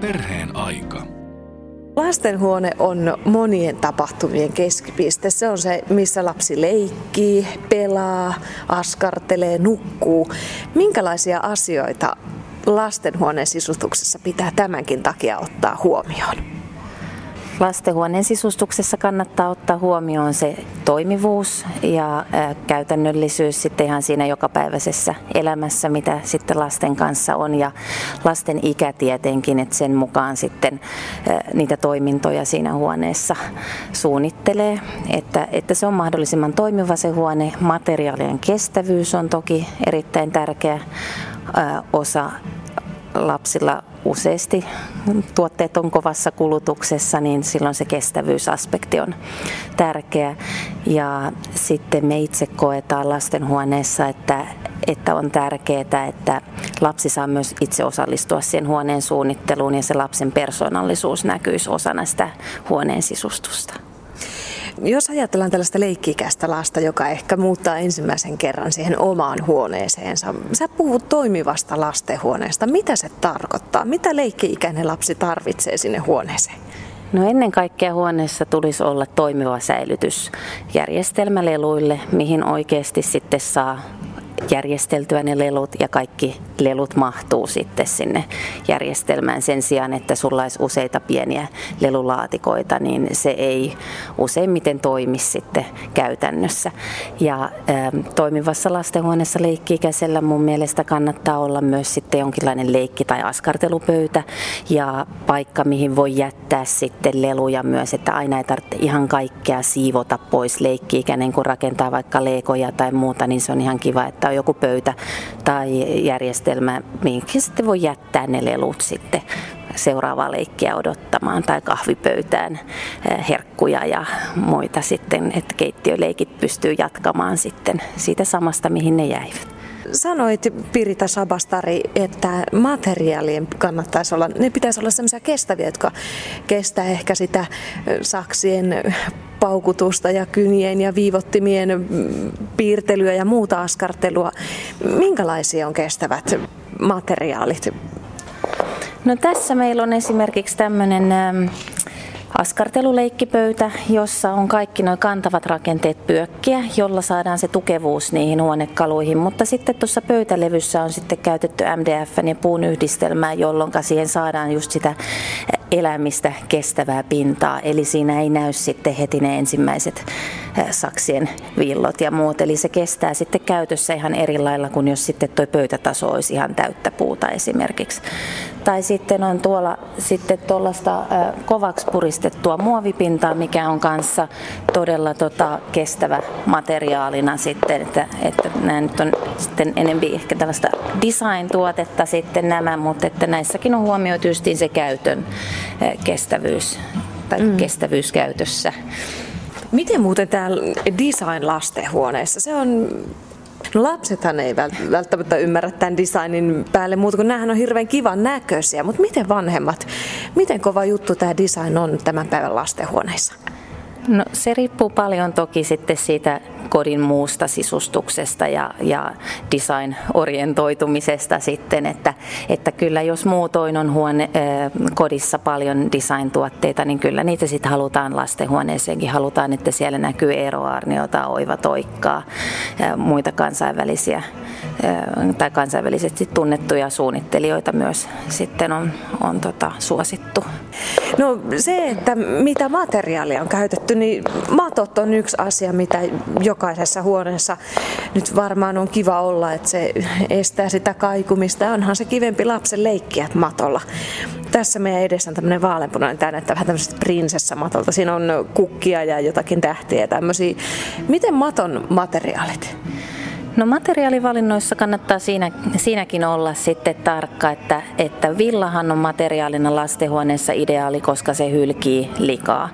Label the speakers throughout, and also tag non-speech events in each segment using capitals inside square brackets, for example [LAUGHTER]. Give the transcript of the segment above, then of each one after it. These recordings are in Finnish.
Speaker 1: Perheen aika.
Speaker 2: Lastenhuone on monien tapahtumien keskipiste. Se on se, missä lapsi leikkii, pelaa, askartelee, nukkuu. Minkälaisia asioita lastenhuoneen sisustuksessa pitää tämänkin takia ottaa huomioon?
Speaker 3: Lastenhuoneen sisustuksessa kannattaa ottaa huomioon se toimivuus ja käytännöllisyys sitten ihan siinä jokapäiväisessä elämässä, mitä sitten lasten kanssa on ja lasten ikä tietenkin, että sen mukaan sitten niitä toimintoja siinä huoneessa suunnittelee, että, että se on mahdollisimman toimiva se huone. Materiaalien kestävyys on toki erittäin tärkeä osa lapsilla useasti tuotteet on kovassa kulutuksessa, niin silloin se kestävyysaspekti on tärkeä. Ja sitten me itse koetaan lastenhuoneessa, että, että on tärkeää, että lapsi saa myös itse osallistua siihen huoneen suunnitteluun ja se lapsen persoonallisuus näkyisi osana sitä huoneen sisustusta.
Speaker 2: Jos ajatellaan tällaista leikkikästä lasta, joka ehkä muuttaa ensimmäisen kerran siihen omaan huoneeseensa, sä puhut toimivasta lastenhuoneesta. Mitä se tarkoittaa? Mitä leikki-ikäinen lapsi tarvitsee sinne huoneeseen?
Speaker 3: No ennen kaikkea huoneessa tulisi olla toimiva säilytysjärjestelmä leluille, mihin oikeasti sitten saa järjesteltyä ne lelut ja kaikki lelut mahtuu sitten sinne järjestelmään sen sijaan, että sulla olisi useita pieniä lelulaatikoita, niin se ei useimmiten toimi sitten käytännössä. Ja ä, ähm, toimivassa lastenhuoneessa leikki-ikäisellä mun mielestä kannattaa olla myös sitten jonkinlainen leikki- tai askartelupöytä ja paikka, mihin voi jättää sitten leluja myös, että aina ei tarvitse ihan kaikkea siivota pois leikki-ikäinen, kun rakentaa vaikka leikoja tai muuta, niin se on ihan kiva, että on joku pöytä tai järjestelmä, minkä sitten voi jättää ne lelut sitten seuraavaa leikkiä odottamaan tai kahvipöytään eh, herkkuja ja muita sitten, että keittiöleikit pystyy jatkamaan sitten siitä samasta, mihin ne jäivät.
Speaker 2: Sanoit Pirita Sabastari, että materiaalien kannattaisi olla, ne pitäisi olla sellaisia kestäviä, jotka kestää ehkä sitä saksien paukutusta ja kynien ja viivottimien piirtelyä ja muuta askartelua. Minkälaisia on kestävät materiaalit?
Speaker 3: No tässä meillä on esimerkiksi tämmöinen askarteluleikkipöytä, jossa on kaikki nuo kantavat rakenteet pyökkiä, jolla saadaan se tukevuus niihin huonekaluihin. Mutta sitten tuossa pöytälevyssä on sitten käytetty MDF ja puun yhdistelmää, jolloin siihen saadaan just sitä elämistä kestävää pintaa. Eli siinä ei näy sitten heti ne ensimmäiset saksien villot ja muut. Eli se kestää sitten käytössä ihan eri lailla kuin jos sitten tuo pöytätaso olisi ihan täyttä puuta esimerkiksi. Tai sitten on tuolla sitten tuollaista kovaksi puristettua muovipintaa, mikä on kanssa todella tota, kestävä materiaalina sitten, että, että nämä nyt on sitten enemmän ehkä tällaista design-tuotetta sitten nämä, mutta että näissäkin on huomioitu justiin se käytön kestävyys tai mm. kestävyys käytössä.
Speaker 2: Miten muuten tämä design lastenhuoneessa? Se on No lapsethan ei välttämättä ymmärrä tämän designin päälle muuta kuin nämähän on hirveän kivan näköisiä, mutta miten vanhemmat, miten kova juttu tämä design on tämän päivän lastenhuoneissa?
Speaker 3: No se riippuu paljon toki sitten siitä kodin muusta sisustuksesta ja, ja design-orientoitumisesta sitten, että, että kyllä jos muutoin on huone, kodissa paljon design-tuotteita, niin kyllä niitä sitten halutaan lastenhuoneeseenkin. Halutaan, että siellä näkyy eroarniota, oivatoikkaa, ja muita kansainvälisiä tai kansainvälisesti tunnettuja suunnittelijoita myös sitten on, on tota, suosittu.
Speaker 2: No se, että mitä materiaalia on käytetty, niin matot on yksi asia, mitä jokaisessa huoneessa nyt varmaan on kiva olla, että se estää sitä kaikumista. Onhan se kivempi lapsen leikkiä matolla. Tässä meidän edessä on tämmöinen vaaleanpunainen, tämä näyttää vähän tämmöisestä prinsessamatolta. Siinä on kukkia ja jotakin tähtiä ja tämmöisiä. Miten maton materiaalit?
Speaker 3: No materiaalivalinnoissa kannattaa siinä, siinäkin olla sitten tarkka, että, että villahan on materiaalina lastenhuoneessa ideaali, koska se hylkii likaa.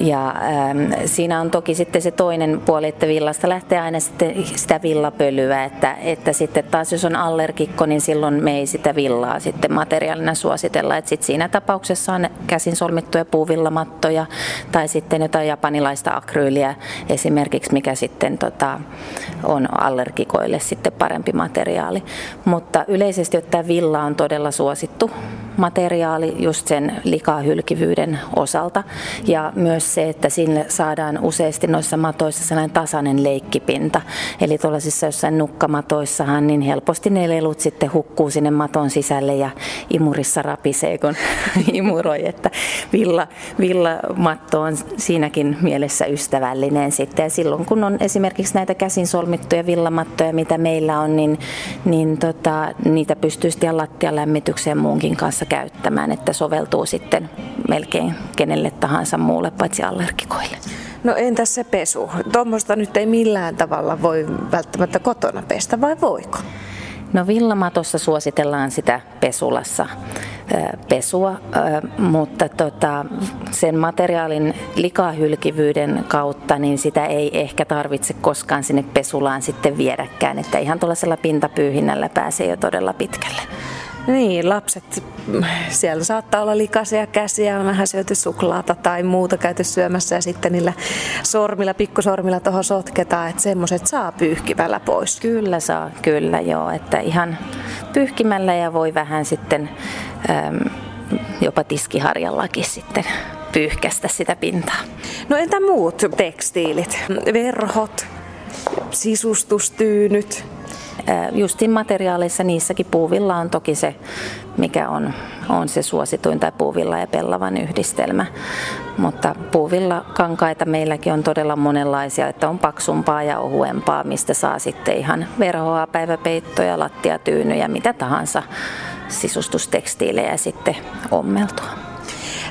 Speaker 3: Ja ähm, siinä on toki sitten se toinen puoli, että villasta lähtee aina sitten sitä villapölyä, että, että sitten taas jos on allergikko, niin silloin me ei sitä villaa sitten materiaalina suositella. Että sitten siinä tapauksessa on käsin solmittuja puuvillamattoja tai sitten jotain japanilaista akryyliä esimerkiksi, mikä sitten tota, on allergikko allergikoille sitten parempi materiaali. Mutta yleisesti ottaen villa on todella suosittu materiaali just sen likahylkivyyden osalta ja myös se, että sinne saadaan useasti noissa matoissa sellainen tasainen leikkipinta. Eli tuollaisissa jossain nukkamatoissahan niin helposti ne lelut sitten hukkuu sinne maton sisälle ja imurissa rapisee, kun [LAUGHS] imuroi, että villa, villamatto on siinäkin mielessä ystävällinen sitten. Ja silloin kun on esimerkiksi näitä käsin solmittuja villamattoja, mitä meillä on, niin, niin tota, niitä pystyy sitten lattialämmitykseen muunkin kanssa käyttämään, että soveltuu sitten melkein kenelle tahansa muulle paitsi allergikoille.
Speaker 2: No entäs se pesu? Tuommoista nyt ei millään tavalla voi välttämättä kotona pestä, vai voiko?
Speaker 3: No villamatossa suositellaan sitä pesulassa pesua, mutta tota, sen materiaalin likahylkivyyden kautta niin sitä ei ehkä tarvitse koskaan sinne pesulaan sitten viedäkään, että ihan tuollaisella pintapyyhinnällä pääsee jo todella pitkälle.
Speaker 2: Niin, lapset, siellä saattaa olla likaisia käsiä, on vähän syöty suklaata tai muuta käyty syömässä ja sitten niillä sormilla, pikkusormilla tuohon sotketaan, että semmoiset saa pyyhkimällä pois.
Speaker 3: Kyllä saa, kyllä joo, että ihan pyyhkimällä ja voi vähän sitten äm, jopa tiskiharjallakin sitten pyyhkästä sitä pintaa.
Speaker 2: No entä muut tekstiilit? Verhot, sisustustyynyt,
Speaker 3: justin materiaaleissa niissäkin puuvilla on toki se, mikä on, on se suosituin tai puuvilla ja pellavan yhdistelmä. Mutta puuvilla kankaita meilläkin on todella monenlaisia, että on paksumpaa ja ohuempaa, mistä saa sitten ihan verhoa, päiväpeittoja, lattiatyynyjä, mitä tahansa sisustustekstiilejä sitten ommeltua.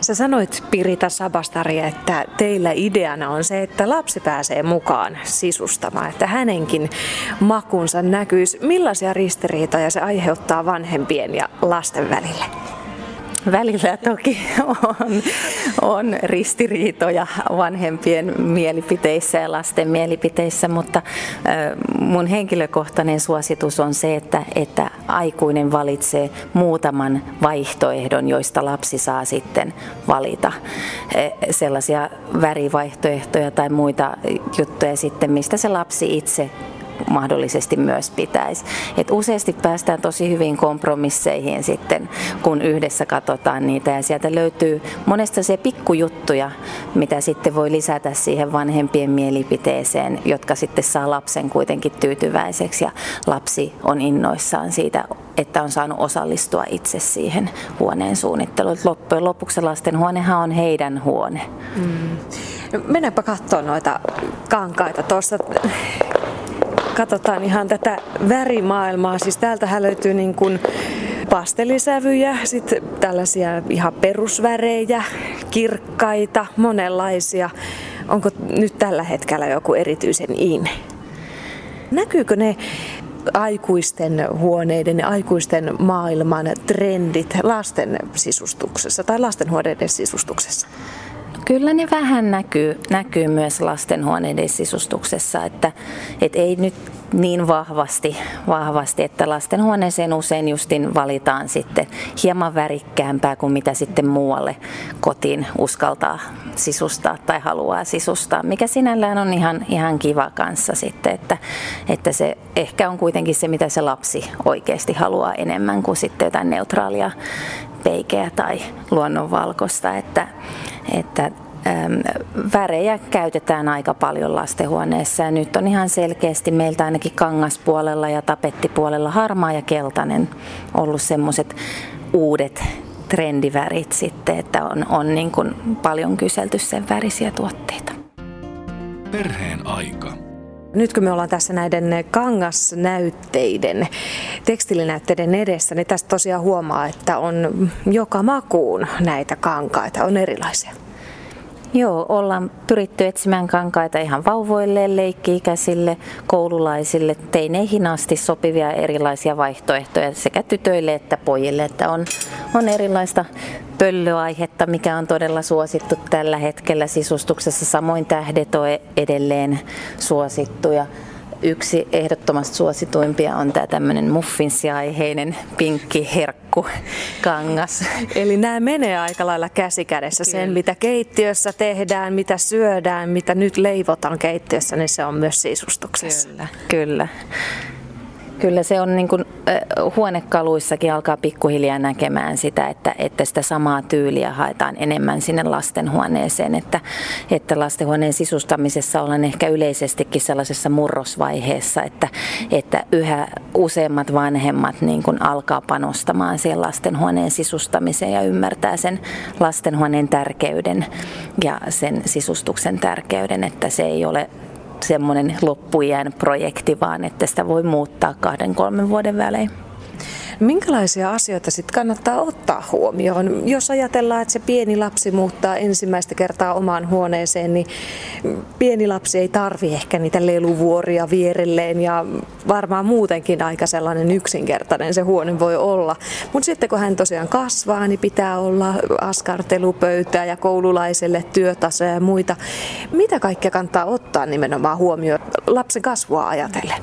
Speaker 2: Sä sanoit Pirita Sabastari, että teillä ideana on se, että lapsi pääsee mukaan sisustamaan, että hänenkin makunsa näkyisi. Millaisia ristiriitoja se aiheuttaa vanhempien ja lasten välille?
Speaker 3: Välillä toki on, on ristiriitoja vanhempien mielipiteissä ja lasten mielipiteissä, mutta mun henkilökohtainen suositus on se, että, että aikuinen valitsee muutaman vaihtoehdon, joista lapsi saa sitten valita. E, sellaisia värivaihtoehtoja tai muita juttuja sitten, mistä se lapsi itse mahdollisesti myös pitäisi. Et useasti päästään tosi hyvin kompromisseihin sitten, kun yhdessä katsotaan niitä ja sieltä löytyy monesta se pikkujuttuja, mitä sitten voi lisätä siihen vanhempien mielipiteeseen, jotka sitten saa lapsen kuitenkin tyytyväiseksi ja lapsi on innoissaan siitä että on saanut osallistua itse siihen huoneen suunnitteluun. Loppujen lopuksi lastenhuonehan on heidän huone. Mm.
Speaker 2: No, mennäänpä katsomaan noita kankaita. Tuossa katsotaan ihan tätä värimaailmaa, siis täältähän löytyy niin kuin pastelisävyjä, sitten tällaisia ihan perusvärejä, kirkkaita, monenlaisia. Onko nyt tällä hetkellä joku erityisen in? Näkyykö ne aikuisten huoneiden ja aikuisten maailman trendit lasten sisustuksessa tai lastenhuoneiden sisustuksessa?
Speaker 3: Kyllä ne vähän näkyy, näkyy myös lastenhuoneiden sisustuksessa, että et ei nyt niin vahvasti, vahvasti, että lastenhuoneeseen usein justin valitaan sitten hieman värikkäämpää kuin mitä sitten muualle kotiin uskaltaa sisustaa tai haluaa sisustaa, mikä sinällään on ihan, ihan kiva kanssa sitten, että, että se ehkä on kuitenkin se, mitä se lapsi oikeasti haluaa enemmän kuin sitten jotain neutraalia peikeä tai luonnonvalkoista, että, että värejä käytetään aika paljon lastenhuoneessa ja nyt on ihan selkeästi meiltä ainakin kangaspuolella ja tapettipuolella harmaa ja keltainen ollut semmoiset uudet trendivärit sitten, että on, on niin kuin paljon kyselty sen värisiä tuotteita.
Speaker 2: Perheen aika. Nyt kun me ollaan tässä näiden kangasnäytteiden, tekstilinäytteiden edessä, niin tästä tosiaan huomaa, että on joka makuun näitä kankaita, on erilaisia.
Speaker 3: Joo, ollaan pyritty etsimään kankaita ihan vauvoille, leikki-ikäisille, koululaisille, teineihin asti sopivia erilaisia vaihtoehtoja sekä tytöille että pojille. Että on, on erilaista pöllöaihetta, mikä on todella suosittu tällä hetkellä sisustuksessa. Samoin tähdet on edelleen suosittuja. Yksi ehdottomasti suosituimpia on tämä tämmöinen muffinsiaiheinen pinkki herkku kangas.
Speaker 2: Eli nämä menee aika lailla käsikädessä. Kyllä. Sen, mitä keittiössä tehdään, mitä syödään, mitä nyt leivotaan keittiössä, niin se on myös sisustuksessa.
Speaker 3: Kyllä, kyllä. Kyllä se on niin kuin, huonekaluissakin alkaa pikkuhiljaa näkemään sitä, että, että sitä samaa tyyliä haetaan enemmän sinne lastenhuoneeseen. Että, että lastenhuoneen sisustamisessa ollaan ehkä yleisestikin sellaisessa murrosvaiheessa, että, että yhä useammat vanhemmat niin kuin alkaa panostamaan siihen lastenhuoneen sisustamiseen ja ymmärtää sen lastenhuoneen tärkeyden ja sen sisustuksen tärkeyden, että se ei ole semmoinen loppujään projekti, vaan että sitä voi muuttaa kahden kolmen vuoden välein.
Speaker 2: Minkälaisia asioita sitten kannattaa ottaa huomioon? Jos ajatellaan, että se pieni lapsi muuttaa ensimmäistä kertaa omaan huoneeseen, niin pieni lapsi ei tarvi ehkä niitä leluvuoria vierelleen ja varmaan muutenkin aika sellainen yksinkertainen se huone voi olla. Mutta sitten kun hän tosiaan kasvaa, niin pitää olla askartelupöytää ja koululaiselle työtasoja ja muita. Mitä kaikkea kannattaa ottaa nimenomaan huomioon lapsen kasvua ajatellen?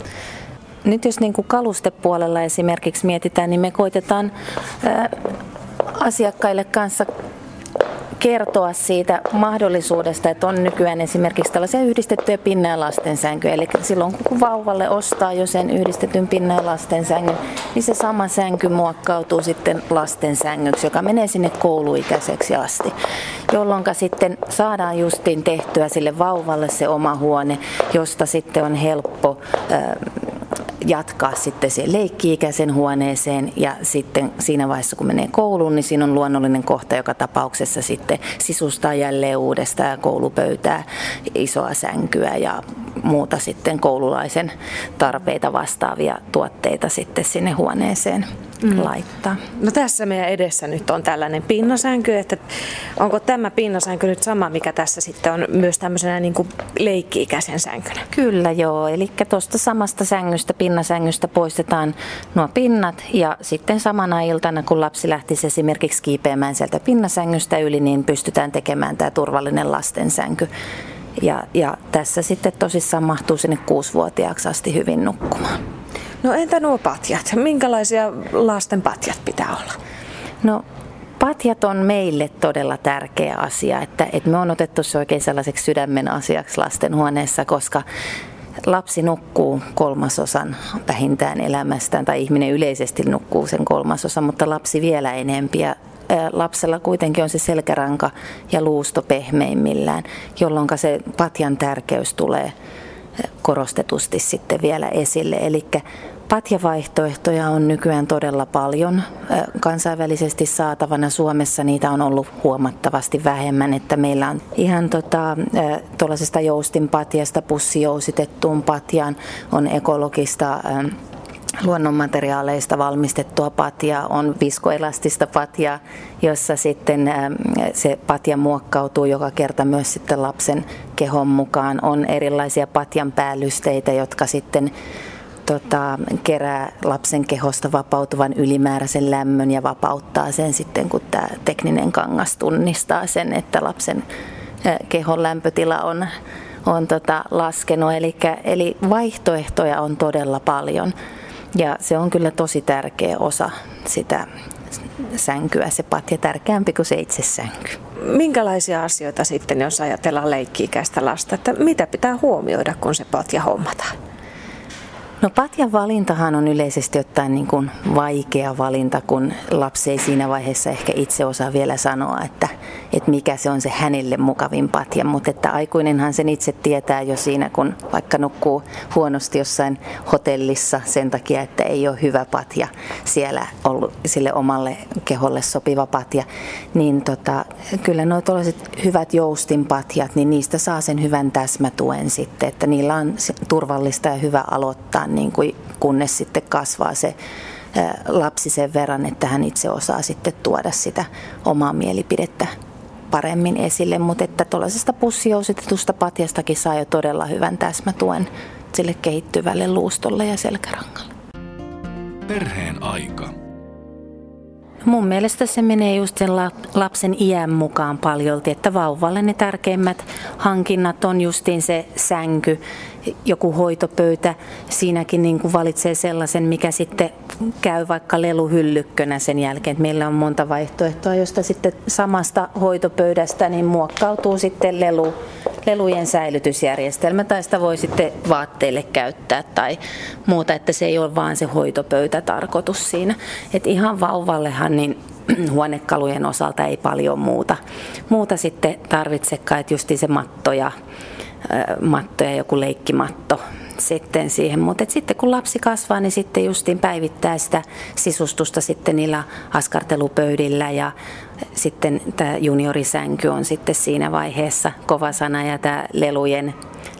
Speaker 3: Nyt jos niin kuin kalustepuolella esimerkiksi mietitään, niin me koitetaan asiakkaille kanssa kertoa siitä mahdollisuudesta, että on nykyään esimerkiksi tällaisia yhdistettyjä pinna- ja lastensänkyjä. Eli silloin kun vauvalle ostaa jo sen yhdistetyn pinna- ja lastensängyn, niin se sama sänky muokkautuu sitten lastensängyksi, joka menee sinne kouluikäiseksi asti. Jolloin sitten saadaan justiin tehtyä sille vauvalle se oma huone, josta sitten on helppo jatkaa sitten siihen leikki-ikäisen huoneeseen. Ja sitten siinä vaiheessa kun menee kouluun, niin siinä on luonnollinen kohta joka tapauksessa sitten sisustaa jälleen uudestaan koulupöytää, isoa sänkyä ja muuta sitten koululaisen tarpeita vastaavia tuotteita sitten sinne huoneeseen mm. laittaa.
Speaker 2: No tässä meidän edessä nyt on tällainen pinnasänky, että onko tämä pinnasänky nyt sama, mikä tässä sitten on myös tämmöisenä niin kuin leikki-ikäisen sänkynä?
Speaker 3: Kyllä joo, eli tuosta samasta sängystä, pinnasängystä poistetaan nuo pinnat ja sitten samana iltana, kun lapsi lähtisi esimerkiksi kiipeämään sieltä pinnasängystä yli, niin pystytään tekemään tämä turvallinen lastensänky. Ja, ja tässä sitten tosissaan mahtuu sinne kuusivuotiaaksi asti hyvin nukkumaan.
Speaker 2: No entä nuo patjat? Minkälaisia lasten patjat pitää olla?
Speaker 3: No patjat on meille todella tärkeä asia, että, että me on otettu se oikein sellaiseksi sydämen asiaksi lastenhuoneessa, koska lapsi nukkuu kolmasosan vähintään elämästään, tai ihminen yleisesti nukkuu sen kolmasosan, mutta lapsi vielä enempiä lapsella kuitenkin on se selkäranka ja luusto pehmeimmillään, jolloin se patjan tärkeys tulee korostetusti sitten vielä esille. Eli patjavaihtoehtoja on nykyään todella paljon kansainvälisesti saatavana. Suomessa niitä on ollut huomattavasti vähemmän, että meillä on ihan tota, tuollaisesta joustinpatjasta pussijousitettuun patjaan on ekologista luonnonmateriaaleista valmistettua patjaa, on viskoelastista patjaa, jossa sitten ähm, se patja muokkautuu joka kerta myös sitten lapsen kehon mukaan. On erilaisia patjan päällysteitä, jotka sitten tota, kerää lapsen kehosta vapautuvan ylimääräisen lämmön ja vapauttaa sen sitten, kun tämä tekninen kangas tunnistaa sen, että lapsen äh, kehon lämpötila on, on tota, laskenut. Eli, eli vaihtoehtoja on todella paljon. Ja se on kyllä tosi tärkeä osa sitä sänkyä, se patja tärkeämpi kuin se itse sänky.
Speaker 2: Minkälaisia asioita sitten, jos ajatellaan leikki-ikäistä lasta, että mitä pitää huomioida, kun se patja hommataan?
Speaker 3: No patjan valintahan on yleisesti ottaen niin kuin vaikea valinta, kun lapsi ei siinä vaiheessa ehkä itse osaa vielä sanoa, että, että mikä se on se hänelle mukavin patja. Mutta että aikuinenhan sen itse tietää jo siinä, kun vaikka nukkuu huonosti jossain hotellissa sen takia, että ei ole hyvä patja siellä ollut sille omalle keholle sopiva patja. Niin tota, kyllä nuo hyvät joustinpatjat, niin niistä saa sen hyvän täsmätuen sitten, että niillä on turvallista ja hyvä aloittaa niin kuin, kunnes sitten kasvaa se lapsi sen verran, että hän itse osaa sitten tuoda sitä omaa mielipidettä paremmin esille, mutta että tuollaisesta pussijousitetusta patjastakin saa jo todella hyvän täsmätuen sille kehittyvälle luustolle ja selkärangalle. Perheen aika. Mun mielestä se menee just sen lapsen iän mukaan paljolti, että vauvalle ne tärkeimmät hankinnat on justiin se sänky, joku hoitopöytä. Siinäkin niin kuin valitsee sellaisen, mikä sitten käy vaikka leluhyllykkönä sen jälkeen. Että meillä on monta vaihtoehtoa, josta sitten samasta hoitopöydästä niin muokkautuu sitten lelu lelujen säilytysjärjestelmä tai sitä voi sitten vaatteille käyttää tai muuta, että se ei ole vaan se hoitopöytä tarkoitus siinä. Et ihan vauvallehan niin [CLEARS THROAT] huonekalujen osalta ei paljon muuta, muuta sitten tarvitsekaan, että just se matto ja, matto ja joku leikkimatto sitten siihen. Mutta sitten kun lapsi kasvaa, niin sitten justiin päivittää sitä sisustusta sitten niillä askartelupöydillä ja sitten tämä juniorisänky on sitten siinä vaiheessa kova sana ja tämä lelujen,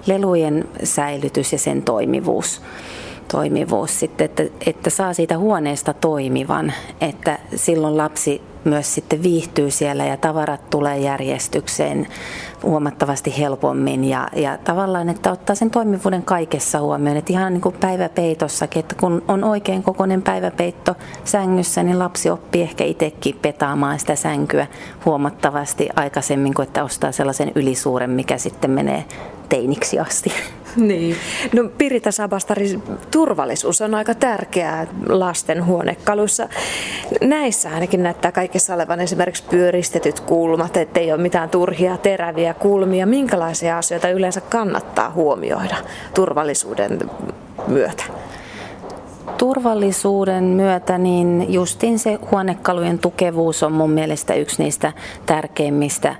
Speaker 3: lelujen säilytys ja sen toimivuus toimivuus sitten, että, että saa siitä huoneesta toimivan, että silloin lapsi myös sitten viihtyy siellä ja tavarat tulee järjestykseen huomattavasti helpommin ja, ja tavallaan, että ottaa sen toimivuuden kaikessa huomioon, että ihan niin kuin päiväpeitossakin, että kun on oikein kokoinen päiväpeitto sängyssä, niin lapsi oppii ehkä itsekin petaamaan sitä sänkyä huomattavasti aikaisemmin kuin että ostaa sellaisen ylisuuren, mikä sitten menee teiniksi asti. [LAUGHS]
Speaker 2: Niin. No Pirita Sabastari, turvallisuus on aika tärkeää lasten huonekaluissa. Näissä ainakin näyttää kaikessa olevan esimerkiksi pyöristetyt kulmat, ettei ole mitään turhia teräviä kulmia. Minkälaisia asioita yleensä kannattaa huomioida turvallisuuden myötä?
Speaker 3: Turvallisuuden myötä niin justin se huonekalujen tukevuus on mun mielestä yksi niistä tärkeimmistä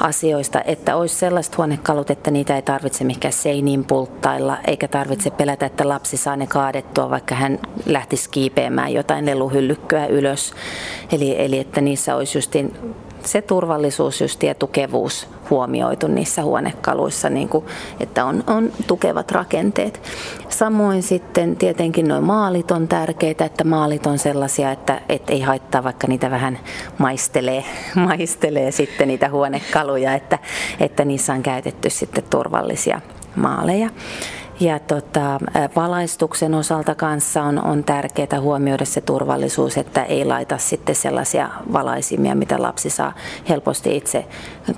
Speaker 3: asioista, että olisi sellaiset huonekalut, että niitä ei tarvitse mikään seiniin pulttailla, eikä tarvitse pelätä, että lapsi saa ne kaadettua, vaikka hän lähtisi kiipeämään jotain leluhyllykköä ylös. Eli, eli että niissä olisi justin se turvallisuus just ja tukevuus huomioitu niissä huonekaluissa, niin kuin, että on, on tukevat rakenteet. Samoin sitten tietenkin nuo maalit on tärkeitä, että maalit on sellaisia, että et ei haittaa, vaikka niitä vähän maistelee, [LAUGHS] maistelee sitten niitä huonekaluja, että, että niissä on käytetty sitten turvallisia maaleja. Ja tota, valaistuksen osalta kanssa on, on tärkeää huomioida se turvallisuus, että ei laita sitten sellaisia valaisimia, mitä lapsi saa helposti itse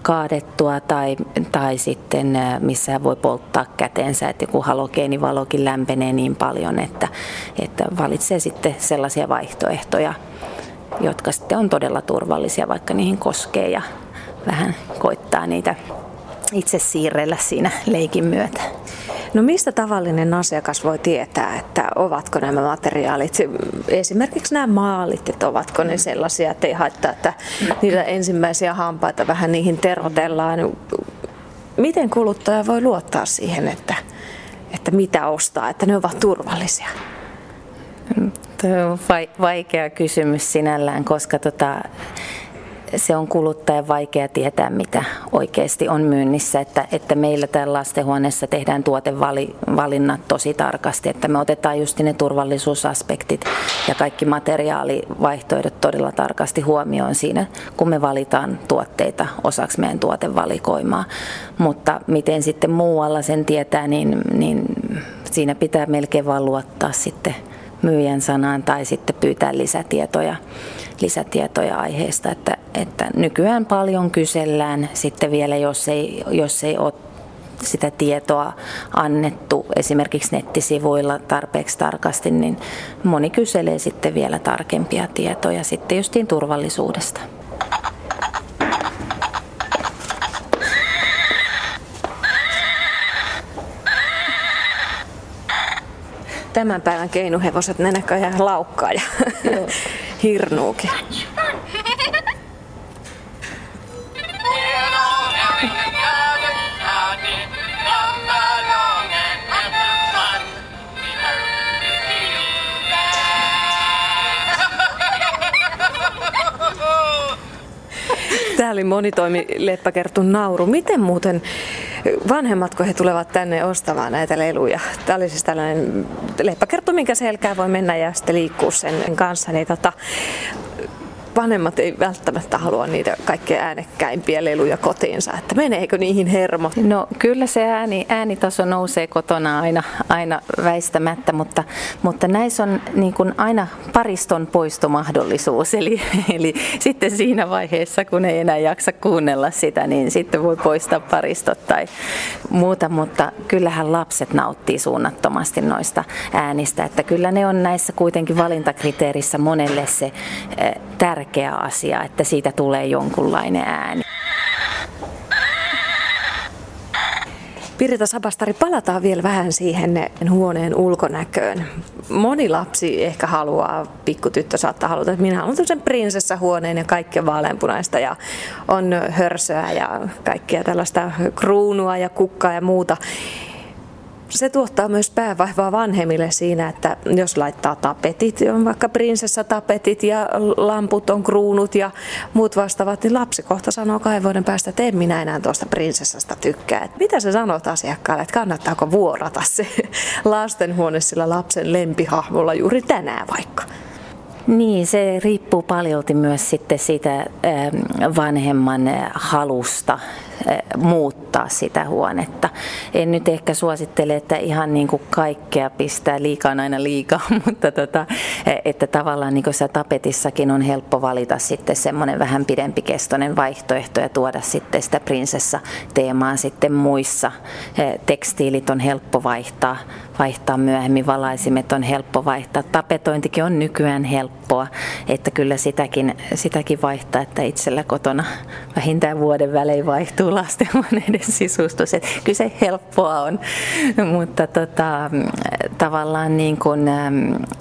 Speaker 3: kaadettua tai, tai sitten missä voi polttaa käteensä, että joku halogeenivalokin lämpenee niin paljon, että, että valitsee sitten sellaisia vaihtoehtoja, jotka sitten on todella turvallisia, vaikka niihin koskee ja vähän koittaa niitä itse siirrellä siinä leikin myötä.
Speaker 2: No mistä tavallinen asiakas voi tietää, että ovatko nämä materiaalit, esimerkiksi nämä maalit, että ovatko ne sellaisia, että ei haittaa, että niitä ensimmäisiä hampaita vähän niihin terotellaan. Miten kuluttaja voi luottaa siihen, että, että mitä ostaa, että ne ovat turvallisia?
Speaker 3: Tuo on vaikea kysymys sinällään, koska tota, se on kuluttajan vaikea tietää, mitä oikeasti on myynnissä. Että, että meillä täällä lastenhuoneessa tehdään tuotevalinnat tosi tarkasti, että me otetaan just ne turvallisuusaspektit ja kaikki materiaalivaihtoehdot todella tarkasti huomioon siinä, kun me valitaan tuotteita osaksi meidän tuotevalikoimaa. Mutta miten sitten muualla sen tietää, niin, niin siinä pitää melkein vaan luottaa sitten myyjän sanaan tai sitten pyytää lisätietoja, lisätietoja aiheesta. Että, että nykyään paljon kysellään sitten vielä, jos ei, jos ei ole sitä tietoa annettu esimerkiksi nettisivuilla tarpeeksi tarkasti, niin moni kyselee sitten vielä tarkempia tietoja sitten justiin turvallisuudesta.
Speaker 2: tämän päivän keinuhevoset, ne näköjään laukkaa ja [LAUGHS] hirnuukin. Tämä oli monitoimi Leppäkertun nauru. Miten muuten vanhemmat, kun he tulevat tänne ostamaan näitä leluja? Tämä oli siis tällainen leppäkerttu, minkä selkää voi mennä ja sitten liikkua sen kanssa. Niin tota, vanhemmat ei välttämättä halua niitä kaikkein äänekkäimpiä leluja kotiinsa, että meneekö niihin hermot?
Speaker 3: No kyllä se ääni, äänitaso nousee kotona aina, aina väistämättä, mutta, mutta näissä on niin kuin aina pariston poistomahdollisuus, eli, eli sitten siinä vaiheessa, kun ei enää jaksa kuunnella sitä, niin sitten voi poistaa paristot tai muuta, mutta kyllähän lapset nauttii suunnattomasti noista äänistä, että kyllä ne on näissä kuitenkin valintakriteerissä monelle se eh, tärkeä tärkeä asia, että siitä tulee jonkunlainen ääni.
Speaker 2: Pirita Sabastari, palataan vielä vähän siihen huoneen ulkonäköön. Moni lapsi ehkä haluaa, pikkutyttö saattaa haluta, että minä haluan sen prinsessahuoneen ja kaikkea vaaleanpunaista ja on hörsöä ja kaikkea tällaista kruunua ja kukkaa ja muuta se tuottaa myös päävaivaa vanhemmille siinä, että jos laittaa tapetit, on vaikka prinsessatapetit ja lamput on kruunut ja muut vastaavat, niin lapsi kohta sanoo kahden vuoden päästä, että en minä enää tuosta prinsessasta tykkää. Että mitä sä sanot asiakkaalle, että kannattaako vuorata se lastenhuone sillä lapsen lempihahmolla juuri tänään vaikka?
Speaker 3: Niin, se riippuu paljolti myös sitten siitä ähm, vanhemman äh, halusta muuttaa sitä huonetta. En nyt ehkä suosittele, että ihan niin kuin kaikkea pistää liikaa aina liikaa, [LAUGHS] mutta tota, että tavallaan niin kuin tapetissakin on helppo valita sitten semmoinen vähän pidempikestoinen vaihtoehto ja tuoda sitten sitä prinsessa-teemaa sitten muissa. Äh, tekstiilit on helppo vaihtaa, vaihtaa myöhemmin, valaisimet on helppo vaihtaa. Tapetointikin on nykyään helppo helppoa, että kyllä sitäkin, sitäkin vaihtaa, että itsellä kotona vähintään vuoden välein vaihtuu lastenhuoneiden [LAUGHS] sisustus. Että kyllä se helppoa on, mutta tota, tavallaan niin kun,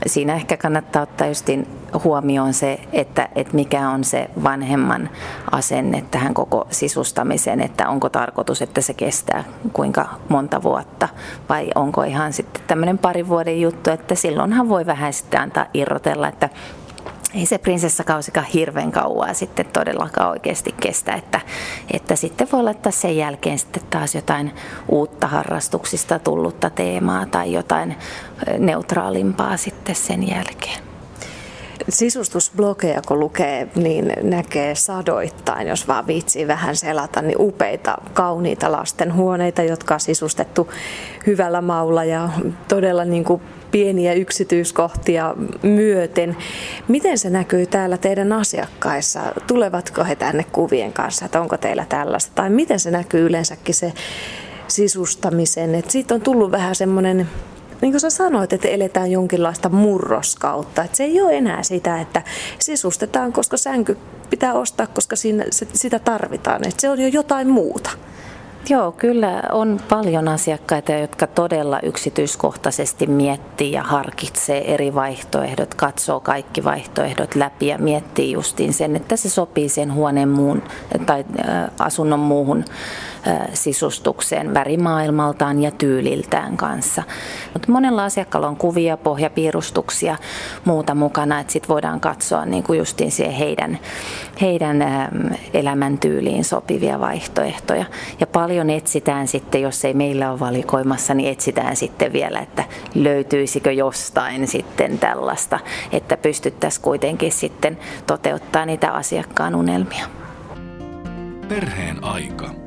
Speaker 3: siinä ehkä kannattaa ottaa justin huomioon se, että, että mikä on se vanhemman asenne tähän koko sisustamiseen, että onko tarkoitus, että se kestää kuinka monta vuotta vai onko ihan sitten tämmöinen parin vuoden juttu, että silloinhan voi vähän sitten antaa irrotella, että ei se prinsessakausikaan hirveän kauaa sitten todellakaan oikeasti kestä, että, että sitten voi laittaa sen jälkeen sitten taas jotain uutta harrastuksista tullutta teemaa tai jotain neutraalimpaa sitten sen jälkeen.
Speaker 2: Sisustusblogeja kun lukee, niin näkee sadoittain, jos vaan viitsii vähän selata, niin upeita, kauniita lastenhuoneita, jotka on sisustettu hyvällä maulla ja todella niin kuin pieniä yksityiskohtia myöten. Miten se näkyy täällä teidän asiakkaissa? Tulevatko he tänne kuvien kanssa, että onko teillä tällaista? Tai miten se näkyy yleensäkin se sisustamisen? Et siitä on tullut vähän semmoinen niin kuin sä sanoit, että eletään jonkinlaista murroskautta. Että se ei ole enää sitä, että sisustetaan, koska sänky pitää ostaa, koska siinä, sitä tarvitaan. Että se on jo jotain muuta.
Speaker 3: Joo, kyllä on paljon asiakkaita, jotka todella yksityiskohtaisesti miettii ja harkitsee eri vaihtoehdot, katsoo kaikki vaihtoehdot läpi ja miettii justiin sen, että se sopii sen huoneen muun tai asunnon muuhun sisustukseen värimaailmaltaan ja tyyliltään kanssa. Mutta monella asiakkaalla on kuvia, pohjapiirustuksia, muuta mukana, että sitten voidaan katsoa niin kuin justiin siihen heidän, heidän elämäntyyliin sopivia vaihtoehtoja. Ja paljon etsitään sitten, jos ei meillä ole valikoimassa, niin etsitään sitten vielä, että löytyisikö jostain sitten tällaista, että pystyttäisiin kuitenkin sitten toteuttaa niitä asiakkaan unelmia.
Speaker 1: Perheen aika.